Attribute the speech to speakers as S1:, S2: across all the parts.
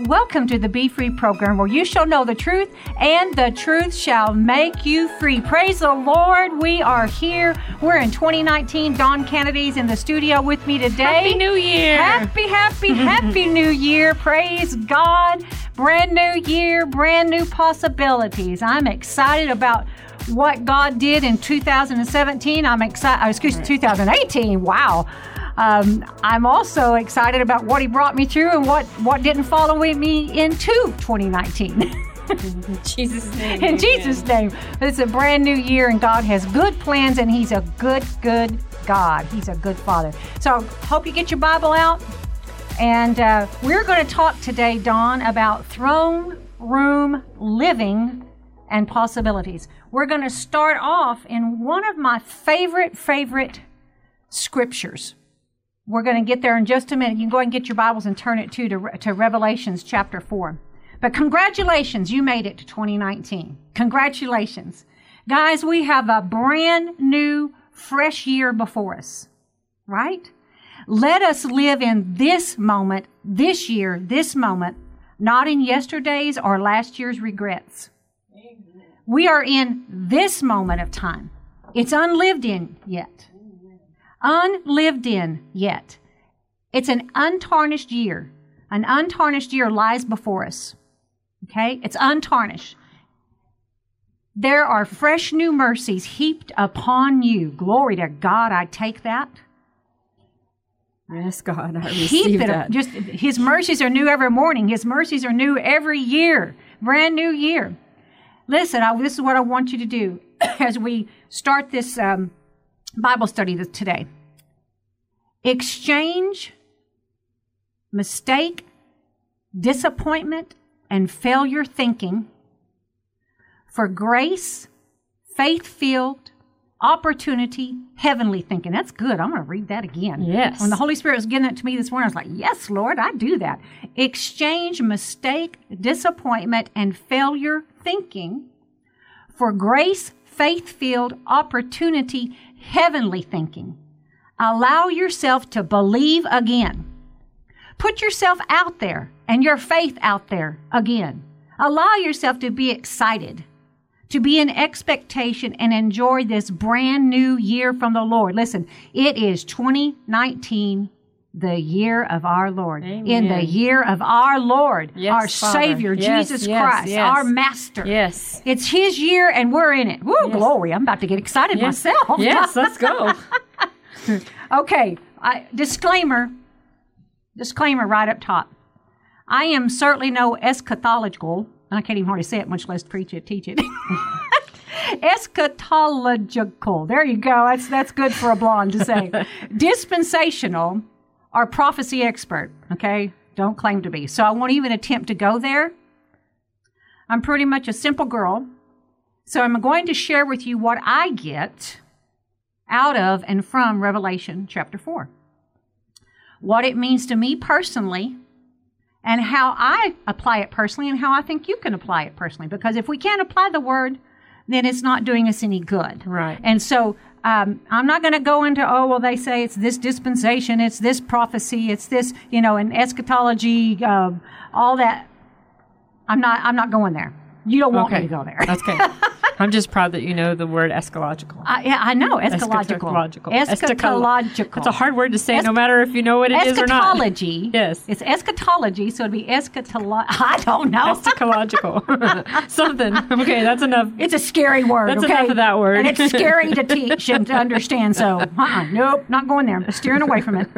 S1: Welcome to the Be Free program where you shall know the truth and the truth shall make you free. Praise the Lord. We are here. We're in 2019. Dawn Kennedy's in the studio with me today.
S2: Happy New Year.
S1: Happy, happy, happy New Year. Praise God. Brand new year, brand new possibilities. I'm excited about what God did in 2017. I'm excited, uh, excuse me, 2018. Wow. Um, I'm also excited about what he brought me through and what, what didn't follow me into 2019.
S2: In Jesus' name.
S1: In Jesus' name. It's a brand new year, and God has good plans, and He's a good, good God. He's a good Father. So, hope you get your Bible out. And uh, we're going to talk today, Dawn, about throne room living and possibilities. We're going to start off in one of my favorite, favorite scriptures. We're going to get there in just a minute. You can go ahead and get your Bibles and turn it to, to, to Revelations chapter 4. But congratulations, you made it to 2019. Congratulations. Guys, we have a brand new, fresh year before us, right? Let us live in this moment, this year, this moment, not in yesterday's or last year's regrets. We are in this moment of time. It's unlived in yet unlived in yet. It's an untarnished year. An untarnished year lies before us. Okay? It's untarnished. There are fresh new mercies heaped upon you. Glory to God, I take that.
S2: Yes, God, I receive
S1: it.
S2: that.
S1: Just His mercies are new every morning. His mercies are new every year. Brand new year. Listen, I, this is what I want you to do as we start this um, Bible study today. Exchange mistake, disappointment, and failure thinking for grace, faith filled, opportunity, heavenly thinking. That's good. I'm going to read that again.
S2: Yes.
S1: When the Holy Spirit was giving it to me this morning, I was like, yes, Lord, I do that. Exchange mistake, disappointment, and failure thinking for grace, faith filled, opportunity, heavenly thinking. Allow yourself to believe again. Put yourself out there and your faith out there again. Allow yourself to be excited, to be in expectation and enjoy this brand new year from the Lord. Listen, it is 2019, the year of our Lord. In the year of our Lord,
S2: Yes,
S1: our
S2: Father.
S1: Savior,
S2: Yes,
S1: Jesus
S2: yes,
S1: Christ, our Master.
S2: Yes.
S1: It's His year and we're in it. Woo, glory. I'm about to get excited myself.
S2: Yes, let's go.
S1: Okay, I, disclaimer. Disclaimer right up top. I am certainly no eschatological. and I can't even hardly say it, much less preach it, teach it. Eschatological. There you go. That's that's good for a blonde to say. Dispensational or prophecy expert. Okay, don't claim to be. So I won't even attempt to go there. I'm pretty much a simple girl. So I'm going to share with you what I get out of and from Revelation chapter 4. What it means to me personally, and how I apply it personally, and how I think you can apply it personally. Because if we can't apply the word, then it's not doing us any good.
S2: Right.
S1: And so um, I'm not going to go into, oh, well, they say it's this dispensation, it's this prophecy, it's this, you know, and eschatology, um, all that. I'm not. I'm not going there. You don't want me to go there.
S2: That's okay. I'm just proud that you know the word eschatological.
S1: I, yeah, I know eschatological.
S2: Eschatological.
S1: Eschatological.
S2: It's a hard word to say,
S1: Es-
S2: no matter if you know what it is or not.
S1: Eschatology.
S2: Yes.
S1: It's eschatology, so it'd be eschatology. I don't know.
S2: Eschatological. Something. Okay, that's enough.
S1: It's a scary word.
S2: That's
S1: okay?
S2: enough of that word.
S1: and it's scary to teach and to understand. So, uh-uh, nope, not going there. I'm steering away from it.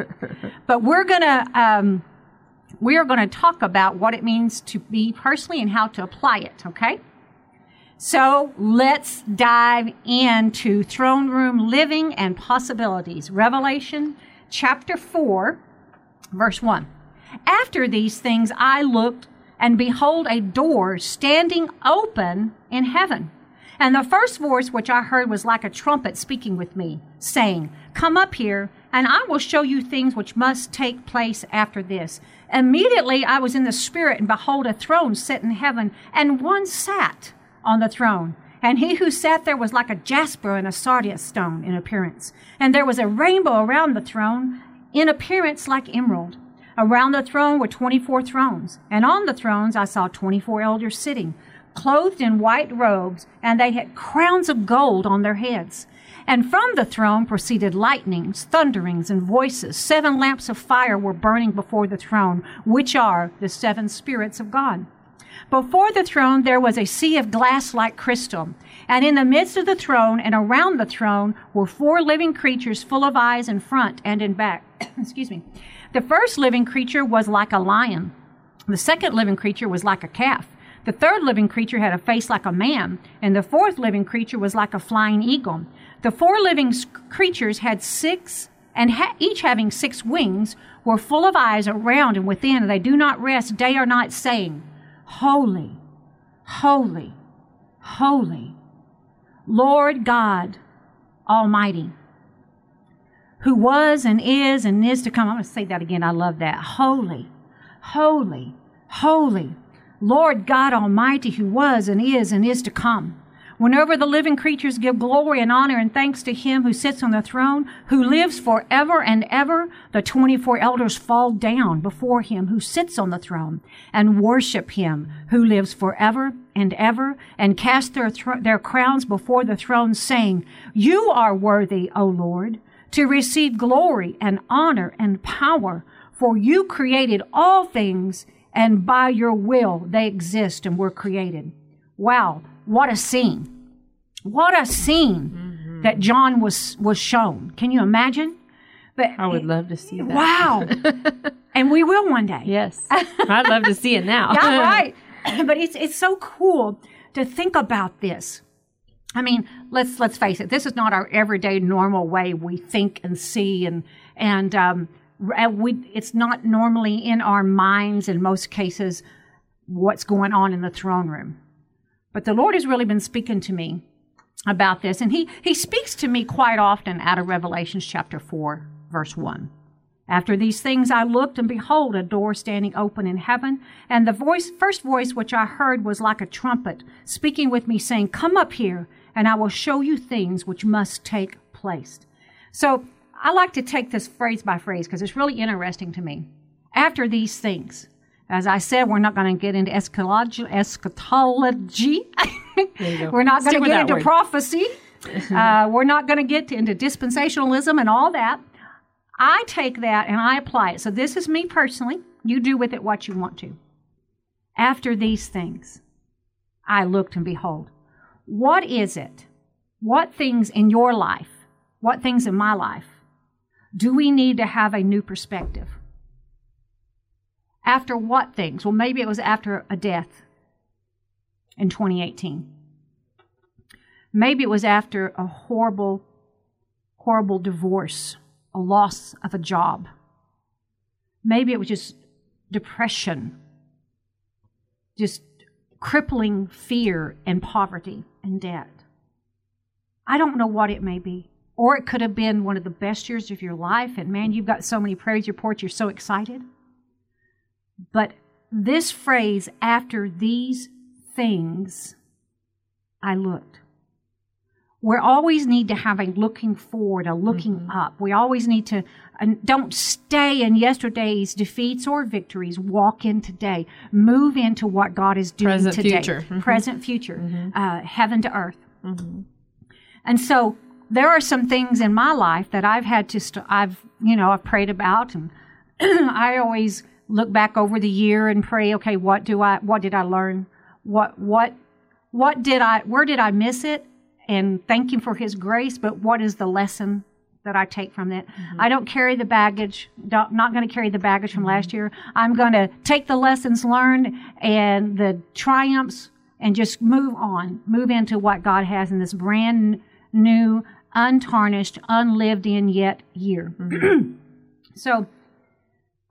S1: But we're gonna um, we are going to talk about what it means to be personally and how to apply it. Okay. So let's dive into throne room living and possibilities. Revelation chapter 4, verse 1. After these things I looked, and behold, a door standing open in heaven. And the first voice which I heard was like a trumpet speaking with me, saying, Come up here, and I will show you things which must take place after this. Immediately I was in the Spirit, and behold, a throne set in heaven, and one sat on the throne. And he who sat there was like a jasper and a sardius stone in appearance. And there was a rainbow around the throne, in appearance like emerald. Around the throne were 24 thrones, and on the thrones I saw 24 elders sitting, clothed in white robes, and they had crowns of gold on their heads. And from the throne proceeded lightnings, thunderings, and voices. Seven lamps of fire were burning before the throne, which are the seven spirits of God. Before the throne there was a sea of glass like crystal, and in the midst of the throne and around the throne were four living creatures full of eyes in front and in back. Excuse me. The first living creature was like a lion. The second living creature was like a calf. The third living creature had a face like a man, and the fourth living creature was like a flying eagle. The four living creatures had six, and ha- each having six wings, were full of eyes around and within, and they do not rest day or night, saying, Holy, holy, holy, Lord God Almighty, who was and is and is to come. I'm going to say that again. I love that. Holy, holy, holy, Lord God Almighty, who was and is and is to come. Whenever the living creatures give glory and honor and thanks to him who sits on the throne, who lives forever and ever, the 24 elders fall down before him who sits on the throne and worship him who lives forever and ever and cast their, their crowns before the throne saying, You are worthy, O Lord, to receive glory and honor and power, for you created all things and by your will they exist and were created. Wow what a scene. What a scene mm-hmm. that John was was shown. Can you imagine?
S2: But I would love to see that.
S1: Wow. and we will one day.
S2: Yes. I'd love to see it now.
S1: yeah, right. But it's it's so cool to think about this. I mean, let's let's face it. This is not our everyday normal way we think and see and and um, we it's not normally in our minds in most cases what's going on in the throne room. But the Lord has really been speaking to me about this. And he, he speaks to me quite often out of Revelations chapter 4, verse 1. After these things I looked, and behold, a door standing open in heaven. And the voice, first voice which I heard was like a trumpet, speaking with me, saying, Come up here, and I will show you things which must take place. So I like to take this phrase by phrase because it's really interesting to me. After these things, as I said, we're not going to get into eschatology. eschatology. we're not going to get into word. prophecy. uh, we're not going to get into dispensationalism and all that. I take that and I apply it. So this is me personally. You do with it what you want to. After these things, I looked and behold. What is it? What things in your life, what things in my life, do we need to have a new perspective? After what things? Well, maybe it was after a death in 2018. Maybe it was after a horrible, horrible divorce, a loss of a job. Maybe it was just depression, just crippling fear and poverty and debt. I don't know what it may be. Or it could have been one of the best years of your life, and man, you've got so many praise reports, you're so excited. But this phrase, after these things, I looked. We always need to have a looking forward, a looking mm-hmm. up. We always need to uh, don't stay in yesterday's defeats or victories. Walk in today. Move into what God is doing
S2: Present
S1: today.
S2: Future. Mm-hmm.
S1: Present future. Mm-hmm. Uh, heaven to earth. Mm-hmm. And so there are some things in my life that I've had to. St- I've you know I've prayed about, and I always look back over the year and pray, okay, what do I, what did I learn? What, what, what did I, where did I miss it? And thank Him for His grace, but what is the lesson that I take from that? Mm-hmm. I don't carry the baggage, don't, not going to carry the baggage from mm-hmm. last year. I'm going to take the lessons learned and the triumphs and just move on, move into what God has in this brand new, untarnished, unlived in yet year. Mm-hmm. so,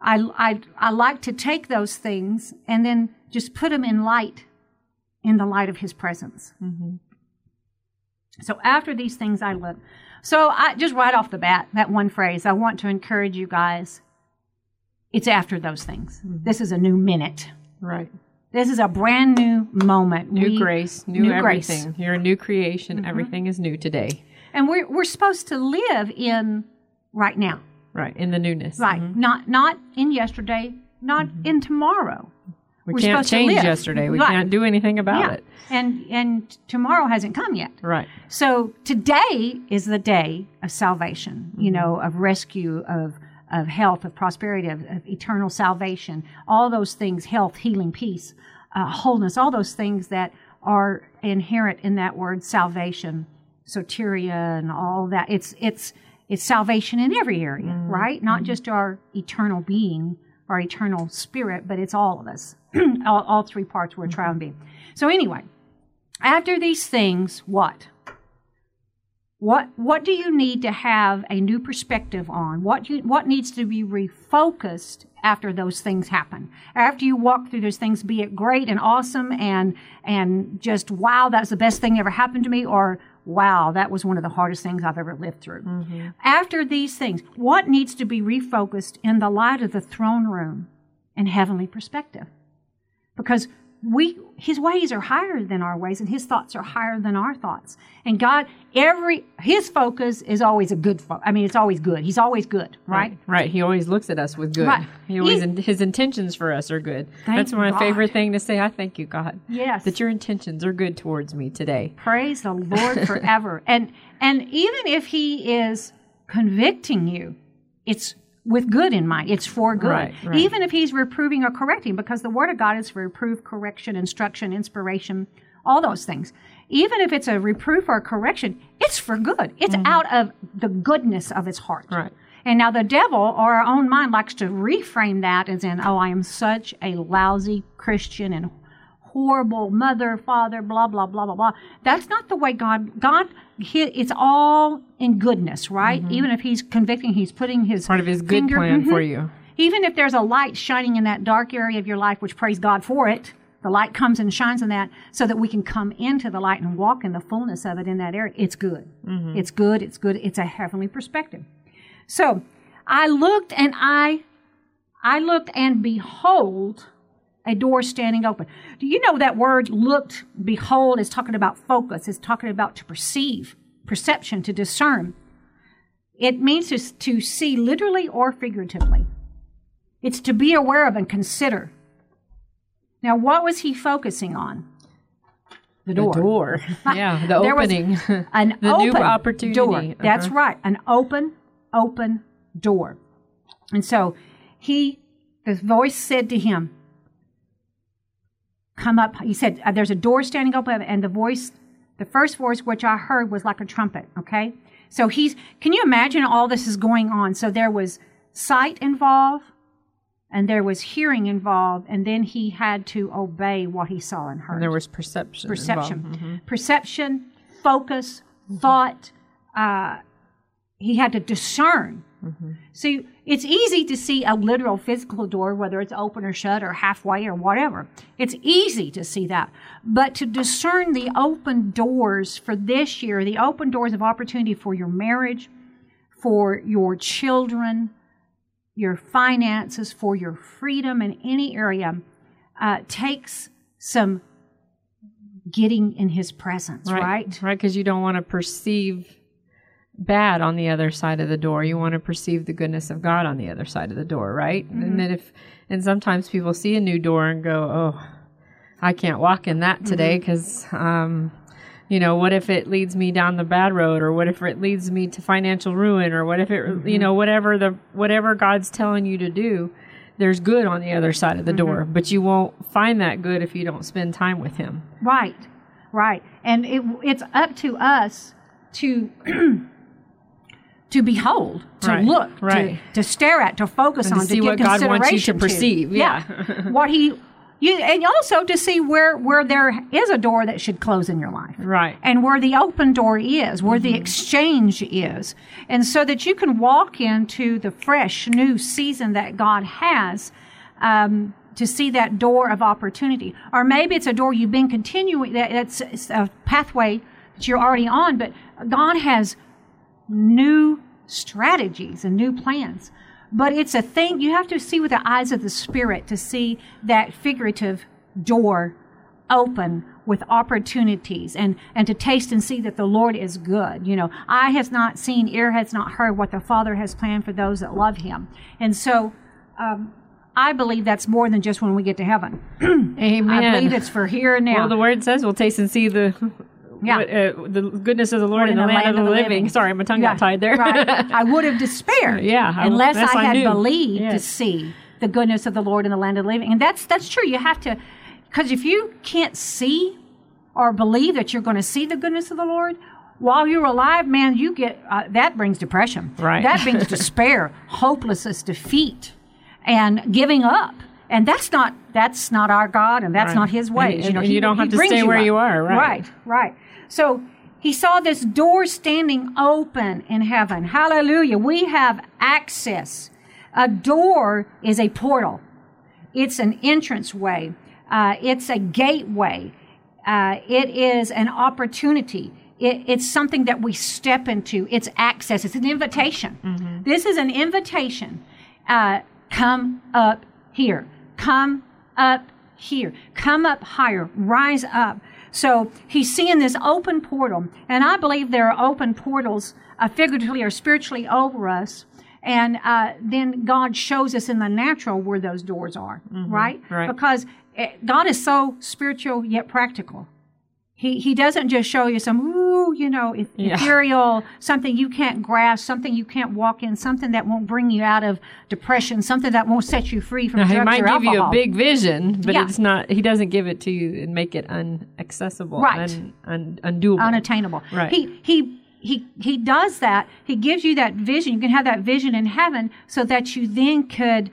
S1: I, I, I like to take those things and then just put them in light, in the light of His presence. Mm-hmm. So after these things, I look. So I just right off the bat, that one phrase, I want to encourage you guys. It's after those things. Mm-hmm. This is a new minute.
S2: Right.
S1: This is a brand new moment.
S2: New we, grace, new, new everything. Grace. You're a new creation. Mm-hmm. Everything is new today.
S1: And we're, we're supposed to live in right now.
S2: Right. In the newness.
S1: Right.
S2: Mhm.
S1: Not not in yesterday, not in tomorrow.
S2: We
S1: We're
S2: can't change yesterday. We
S1: Right.
S2: can't do anything about
S1: yeah.
S2: it.
S1: And and tomorrow hasn't come yet.
S2: Right.
S1: So today is the day of salvation, you know, of rescue, of of health, of prosperity, of, of eternal salvation, all those things, health, healing, peace, uh, wholeness, all those things that are inherent in that word salvation, soteria, and all that. It's it's it's salvation in every area, mm-hmm. right? Not mm-hmm. just our eternal being, our eternal spirit, but it's all of us. all, all three parts we're trying to be. So anyway, after these things, what? What what do you need to have a new perspective on? What you what needs to be refocused after those things happen? After you walk through those things, be it great and awesome and and just wow, that's the best thing ever happened to me, or wow, that was one of the hardest things I've ever lived through. Mm-hmm. After these things, what needs to be refocused in the light of the throne room and heavenly perspective? because we his ways are higher than our ways and his thoughts are higher than our thoughts and god every his focus is always a good fo- i mean it's always good he's always good right,
S2: Right. He always looks at us with good.
S1: Right.
S2: He always
S1: He-
S2: his intentions for us are good. That's my
S1: God.
S2: favorite thing to say. I thank you, God.
S1: yes
S2: That your intentions are good towards me today.
S1: praise the lord forever and and even if he is convicting you it's with good in mind. It's for good.
S2: Right, right.
S1: even if he's reproving or correcting because the word of god is for reproof correction instruction inspiration all those things. Even if it's a reproof or a correction it's for good. It's mm-hmm. out of the goodness of his heart.
S2: Right.
S1: and now the devil or our own mind likes to reframe that as in, oh, I am such a lousy Christian and horrible mother, father, blah, blah, blah, blah, blah. That's not the way God, God, he, it's all in goodness, right? Even if he's convicting, he's putting his
S2: Part of his good
S1: finger-
S2: plan for
S1: Mhm.
S2: you.
S1: Even if there's a light shining in that dark area of your life, which praise God for it, the light comes and shines in that so that we can come into the light and walk in the fullness of it in that area. It's good. It's good. It's good. It's a heavenly perspective. So I looked and I, I looked and behold, a door standing open. Do you know that word looked, behold is talking about focus. It's talking about to perceive, perception, to discern. It means to, to see literally or figuratively. It's to be aware of and consider. Now, what was he focusing on? The door.
S2: The door. yeah. The opening.
S1: An
S2: The new
S1: open
S2: opportunity.
S1: door. That's
S2: Uh-huh.
S1: right. An open, open door. And so he, the voice said to him, Come up. He said, uh, There's a door standing open, and the voice, the first voice which I heard was like a trumpet. Okay. So he's, can you imagine all this is going on? So there was sight involved, and there was hearing involved, and then he had to obey what he saw and heard
S2: And there was perception.
S1: perception.
S2: Mhm.
S1: perception, focus, thought. Uh, he had to discern. See, it's easy to see a literal physical door, whether it's open or shut or halfway or whatever. It's easy to see that. But to discern the open doors for this year, the open doors of opportunity for your marriage, for your children, your finances, for your freedom in any area, uh, takes some getting in his presence, right?
S2: Right. Because you don't want to perceive bad on the other side of the door. You want to perceive the goodness of God on the other side of the door, right?
S1: Mm-hmm.
S2: And then if, and sometimes people see a new door and go, oh, I can't walk in that
S1: Mm-hmm.
S2: today because, um, you know, what if it leads me down the bad road, or what if it leads me to financial ruin, or what if it,
S1: Mm-hmm.
S2: you know, whatever the whatever God's telling you to do, there's good on the other side of the door,
S1: Mm-hmm.
S2: but you won't find that good if you don't spend time with Him.
S1: Right, right. And it, it's up to us to to behold, to
S2: Right,
S1: look,
S2: right.
S1: to, to stare at, to focus
S2: And to
S1: on,
S2: see
S1: give
S2: what God wants you to perceive, yeah.
S1: what He, you, and also to see where where there is a door that should close in your life.
S2: Right.
S1: and where the open door is, where
S2: Mm-hmm.
S1: the exchange is, and so that you can walk into the fresh new season that God has. Um, to see that door of opportunity, or maybe it's a door you've been continuing. That, that's it's a pathway that you're already on, but God has new strategies and new plans. But it's a thing you have to see with the eyes of the Spirit to see that figurative door open with opportunities and, and to taste and see that the Lord is good. You know, eye has not seen, ear has not heard what the Father has planned for those that love Him. And so, um, I believe that's more than just when we get to heaven.
S2: Amen.
S1: I believe it's for here and now.
S2: Well, the word says we'll taste and see the
S1: Yeah.
S2: uh, the goodness of the Lord in the, land, of the living. Sorry, my tongue got tied there.
S1: right. I would have despaired
S2: Yeah, I-
S1: unless I
S2: I
S1: had
S2: knew.
S1: believed to see the goodness of the Lord in the land of the living. And that's that's true. You have to because if you can't see or believe that you're going to see the goodness of the Lord while you're alive, man, you get uh, that brings depression.
S2: Right.
S1: That brings despair, hopelessness, defeat, and giving up. And that's not that's not our God, and that's
S2: Right.
S1: not His ways.
S2: And-
S1: you know,
S2: and
S1: He-
S2: you don't have to stay where
S1: up.
S2: you are, right.
S1: Right, right. So he saw this door standing open in heaven. Hallelujah. We have access. A door is a portal. It's an entrance way. Uh, it's a gateway. Uh, it is an opportunity. It, it's something that we step into. It's access. It's an invitation. This is an invitation. Uh, come up here. Come up here. Come up higher. Rise up. So he's seeing this open portal, and I believe there are open portals, uh, figuratively or spiritually, over us. And uh, then God shows us in the natural where those doors are, right?
S2: right.
S1: Because eh, God is so spiritual yet practical. He, he doesn't just show you some, ooh, you know, eth-
S2: Yeah.
S1: ethereal, something you can't grasp, something you can't walk in, something that won't bring you out of depression, something that won't set you free from
S2: Now, he might
S1: or
S2: give you a big vision, but
S1: Yeah.
S2: it's not. He doesn't give it to you and make it unaccessible,
S1: Right.
S2: un, un, undoable.
S1: unattainable.
S2: Right.
S1: He he he he does that. He gives you that vision. You can have that vision in heaven so that you then could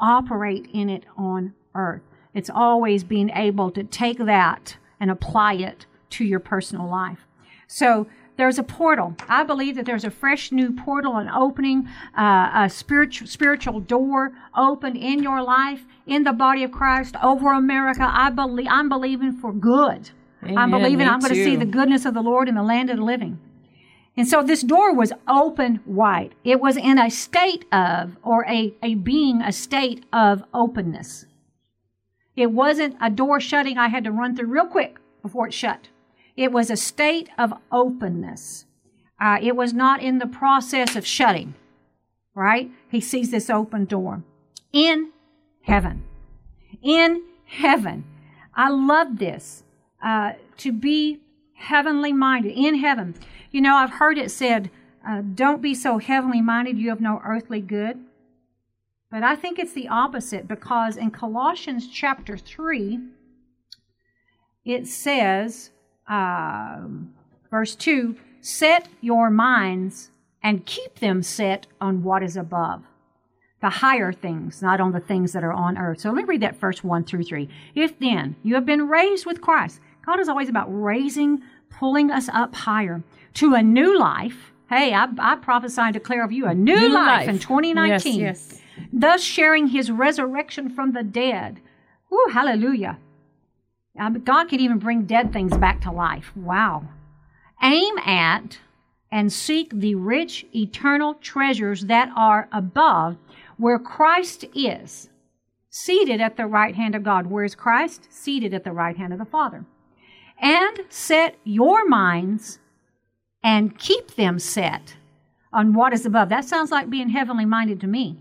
S1: operate in it on earth. It's always being able to take that and apply it to your personal life. So there's a portal. I believe that there's a fresh new portal, an opening, uh, a spiritual spiritual door open in your life, in the body of Christ, over America. I believe I'm believing for good. I'm believing I'm going to see the goodness of the Lord in the land of the living. And so this door was open wide. It was in a state of, or a, a being, a state of openness. It wasn't a door shutting I had to run through real quick before it shut. It was a state of openness. Uh, it was not in the process of shutting, right? He sees this open door in heaven. In heaven. I love this. Uh, to be heavenly minded, in heaven. You know, I've heard it said, uh, don't be so heavenly minded you have no earthly good. But I think it's the opposite because in Colossians chapter 3, it says, um, verse 2 set your minds and keep them set on what is above the higher things, not on the things that are on earth. So let me read that first 1 through 3. If then you have been raised with Christ, God is always about raising, pulling us up higher to a new life. Hey, I, I prophesy and declare of you a new,
S2: New
S1: life,
S2: life.
S1: in 2019
S2: Yes, yes.
S1: Thus sharing his resurrection from the dead. Hallelujah. Um, God can even bring dead things back to life. Wow. Aim at and seek the rich eternal treasures that are above where Christ is, seated at the right hand of God. Where is Christ? Seated at the right hand of the Father. And set your minds and keep them set on what is above. That sounds like being heavenly minded to me.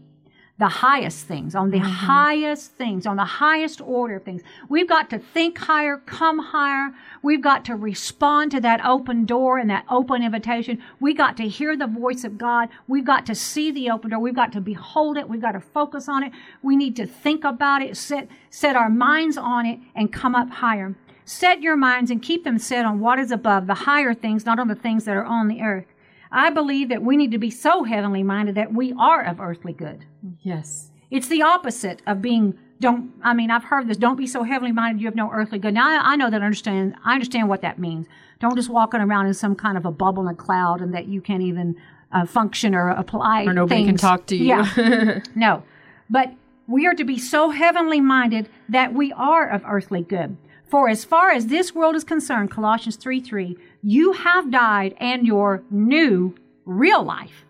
S1: The highest things, on the mm-hmm. highest things, on the highest order of things. We've got to think higher, come higher. We've got to respond to that open door and that open invitation. We got to hear the voice of God. We've got to see the open door. We've got to behold it. We've got to focus on it. We need to think about it, set, set our minds on it, and come up higher. Set your minds and keep them set on what is above, the higher things, not on the things that are on the earth. I believe that we need to be so heavenly minded that we are of earthly good.
S2: Yes.
S1: It's the opposite of being don't I mean I've heard this don't be so heavenly minded you have no earthly good. Now I, I know that I understand I understand what that means. Don't just walking around in some kind of a bubble and a cloud and that you can't even uh, function or apply
S2: Or nobody can talk to you.
S1: Yeah. no. But we are to be so heavenly minded that we are of earthly good. For as far as this world is concerned, Colossians 3 3, you have died and your new real life,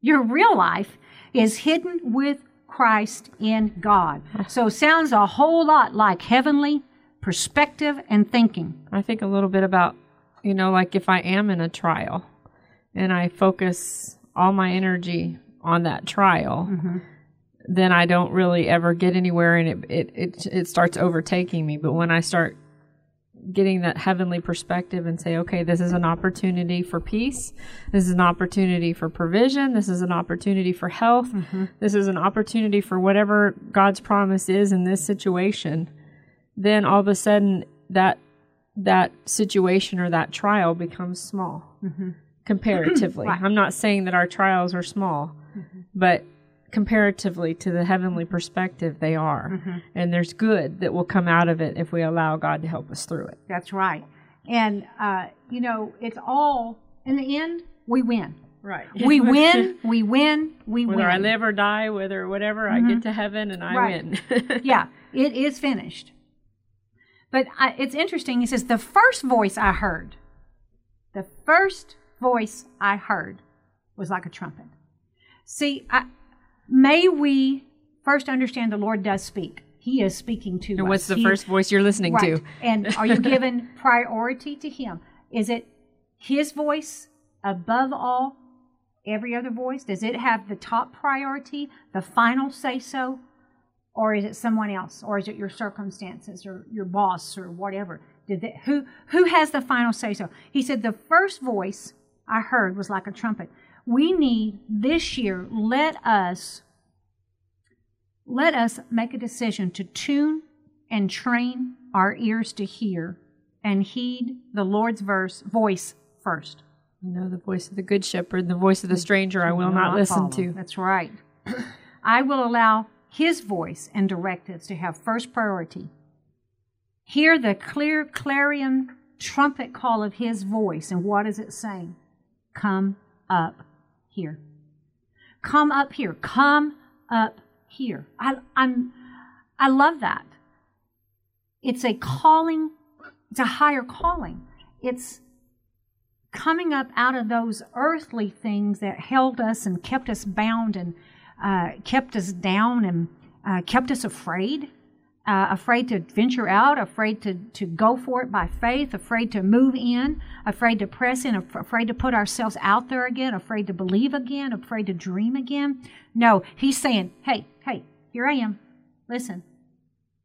S1: your real life is hidden with Christ in God. So sounds a whole lot like heavenly perspective and thinking.
S2: I think a little bit about, you know, like if I am in a trial and I focus all my energy on that trial,
S1: Mm-hmm.
S2: Then I don't really ever get anywhere and it, it, it, it starts overtaking me. But when I start getting that heavenly perspective and say, okay, this is an opportunity for peace. This is an opportunity for provision. This is an opportunity for health. Mm-hmm. This is an opportunity for whatever God's promise is in this situation. Then all of a sudden that that situation or that trial becomes small mm-hmm. comparatively.
S1: Right.
S2: I'm not saying that our trials are small, mm-hmm. but comparatively to the heavenly perspective, they are. And there's good that will come out of it if we allow God to help us through it.
S1: That's right. And, uh, you know, it's all, in the end, we win.
S2: Right.
S1: We win, we win, we
S2: whether
S1: win.
S2: I live or die, whether whatever, I get to heaven and I
S1: Right.
S2: win.
S1: yeah, it is finished. But I, it's interesting. He says, the first voice I heard, the first voice I heard was like a trumpet. See, I, may we first understand the Lord does speak. He is speaking to us.
S2: and what's the
S1: He-
S2: first voice you're listening
S1: Right.
S2: to?
S1: and are you given priority to Him? Is it His voice above all every other voice? Does it have the top priority, the final say so? Or is it someone else? Or is it your circumstances or your boss or whatever? Did they, who, who has the final say so? He said, The first voice I heard was like a trumpet. We need this year, let us let us make a decision to tune and train our ears to hear and heed the Lord's verse voice first.
S2: You know, the voice of the good shepherd, the voice of the stranger I will not listen
S1: follow.
S2: to.
S1: That's right. I will allow his voice and directives to have first priority. Hear the clear clarion trumpet call of his voice. And what is it saying? Come up here. Come up here. Come up here. I, I'm, I love that. It's a calling, it's a higher calling. It's coming up out of those earthly things that held us and kept us bound and uh, kept us down and uh, kept us afraid. Uh, afraid to venture out, afraid to, to go for it by faith, afraid to move in, afraid to press in, af- afraid to put ourselves out there again, afraid to believe again, afraid to dream again. No, he's saying, hey, hey, here I am. Listen,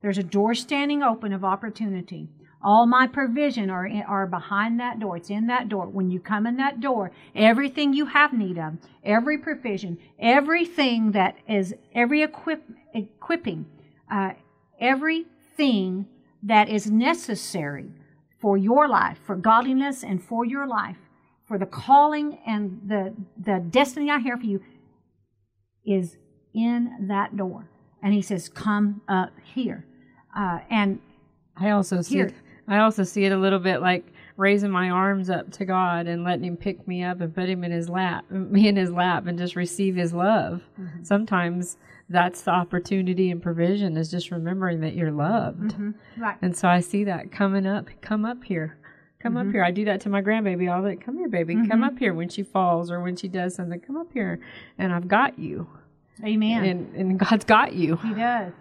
S1: there's a door standing open of opportunity. All my provision are, in, are behind that door. It's in that door. When you come in that door, everything you have need of, every provision, everything that is, every equip, equipping, uh, everything that is necessary for your life, for godliness and for your life, for the calling and the, the destiny I have for you is in that door. And he says, Come up here. Uh, and
S2: I also see
S1: Here.
S2: it. I also see it a little bit like raising my arms up to God and letting Him pick me up and put Him in His lap, me in His lap, and just receive His love.
S1: Mm-hmm.
S2: Sometimes that's the opportunity and provision is just remembering that you're loved.
S1: right.
S2: And so I see that coming up. Come up here. Come
S1: Mm-hmm.
S2: up here. I do that to my grandbaby all the Come here, baby. Come up here when she falls or when she does something. Come up here. And I've got you.
S1: Amen.
S2: And, and God's got you.
S1: He does.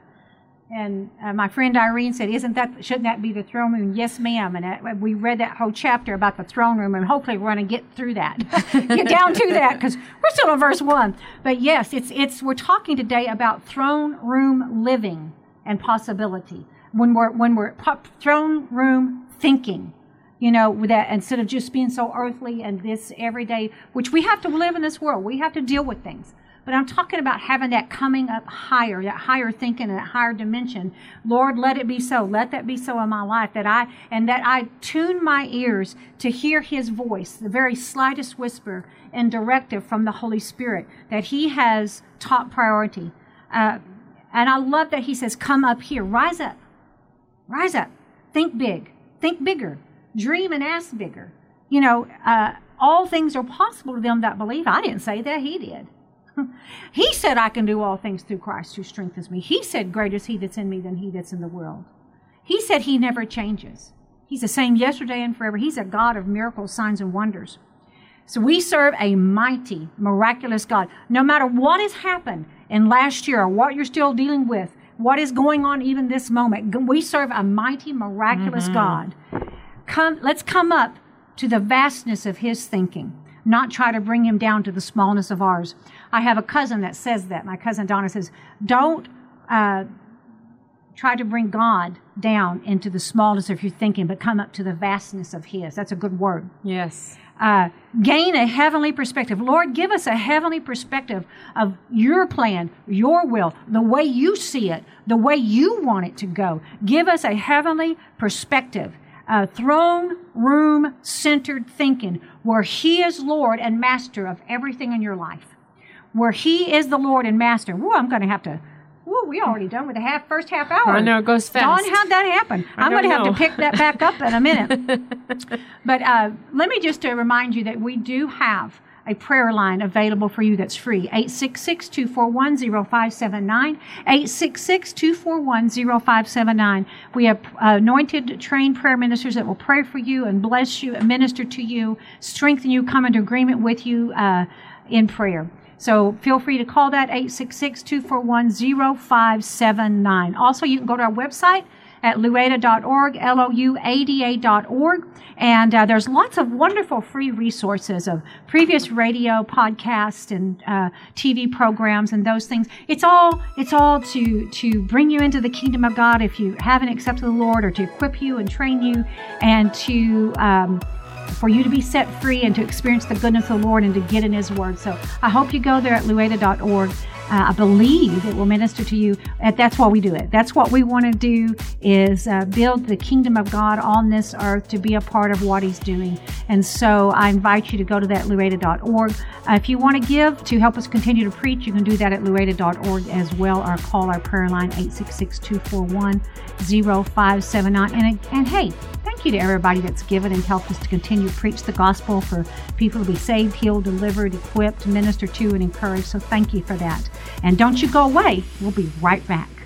S1: And uh, my friend Irene said, "Isn't that shouldn't that be the throne room?" Yes, ma'am. And uh, we read that whole chapter about the throne room, and hopefully we're going to get through that, get down to that, because we're still in verse one. But yes, it's it's we're talking today about throne room living and possibility. When we're when we're throne room thinking, you know, that instead of just being so earthly and this everyday, which we have to live in this world, we have to deal with things. But I'm talking about having that coming up higher, that higher thinking, that higher dimension. Lord, let it be so. Let that be so in my life. That I and that I tune my ears to hear His voice, the very slightest whisper and directive from the Holy Spirit. That He has top priority. Uh, and I love that He says, "Come up here, rise up, rise up, think big, think bigger, dream and ask bigger." You know, uh, all things are possible to them that believe. I didn't say that; He did. He said, I can do all things through Christ who strengthens me. He said, Greater is He that's in me than He that's in the world. He said He never changes. He's the same yesterday and forever. He's a God of miracles, signs, and wonders. So we serve a mighty, miraculous God. No matter what has happened in last year or what you're still dealing with, what is going on even this moment. We serve a mighty, miraculous mm-hmm. God. Come, let's come up to the vastness of his thinking, not try to bring him down to the smallness of ours. I have a cousin that says that. My cousin Donna says, don't uh, try to bring God down into the smallness of your thinking, but come up to the vastness of his. That's a good word.
S2: Yes.
S1: Uh, gain a heavenly perspective. Lord, give us a heavenly perspective of your plan, your will, the way you see it, the way you want it to go. Give us a heavenly perspective uh, throne room centered thinking where He is Lord and Master of everything in your life. Where He is the Lord and Master. Whoa, I'm going to have to. Whoa, we already done with the half first half hour.
S2: I know it goes fast.
S1: Dawn, how'd that happen?
S2: I
S1: I'm going to have to pick that back up in a minute. but uh, let me just uh, remind you that we do have a prayer line available for you that's free 866 241 0579. 866 241 0579. We have uh, anointed, trained prayer ministers that will pray for you and bless you and minister to you, strengthen you, come into agreement with you uh, in prayer. So feel free to call that 866 241 0579. Also, you can go to our website at louada.org, L-O-U-A-D-A.org. And uh, there's lots of wonderful free resources of previous radio, podcasts, and uh, TV programs and those things. It's all it's all to to bring you into the kingdom of God if you haven't accepted the Lord, or to equip you and train you, and to um, for you to be set free and to experience the goodness of the Lord and to get in His Word. So I hope you go there at louada.org. Uh, I believe it will minister to you. And that's why we do it. That's what we want to do is uh, build the kingdom of God on this earth to be a part of what He's doing. And so I invite you to go to that louada.org. Uh, if you want to give to help us continue to preach, you can do that at louada.org as well, or call our prayer line 866-241-0579. And, and hey, thank you to everybody that's given and helped us to continue to preach the gospel for people to be saved, healed, delivered, equipped, minister to, and encouraged. So thank you for that. And don't you go away. We'll be right back.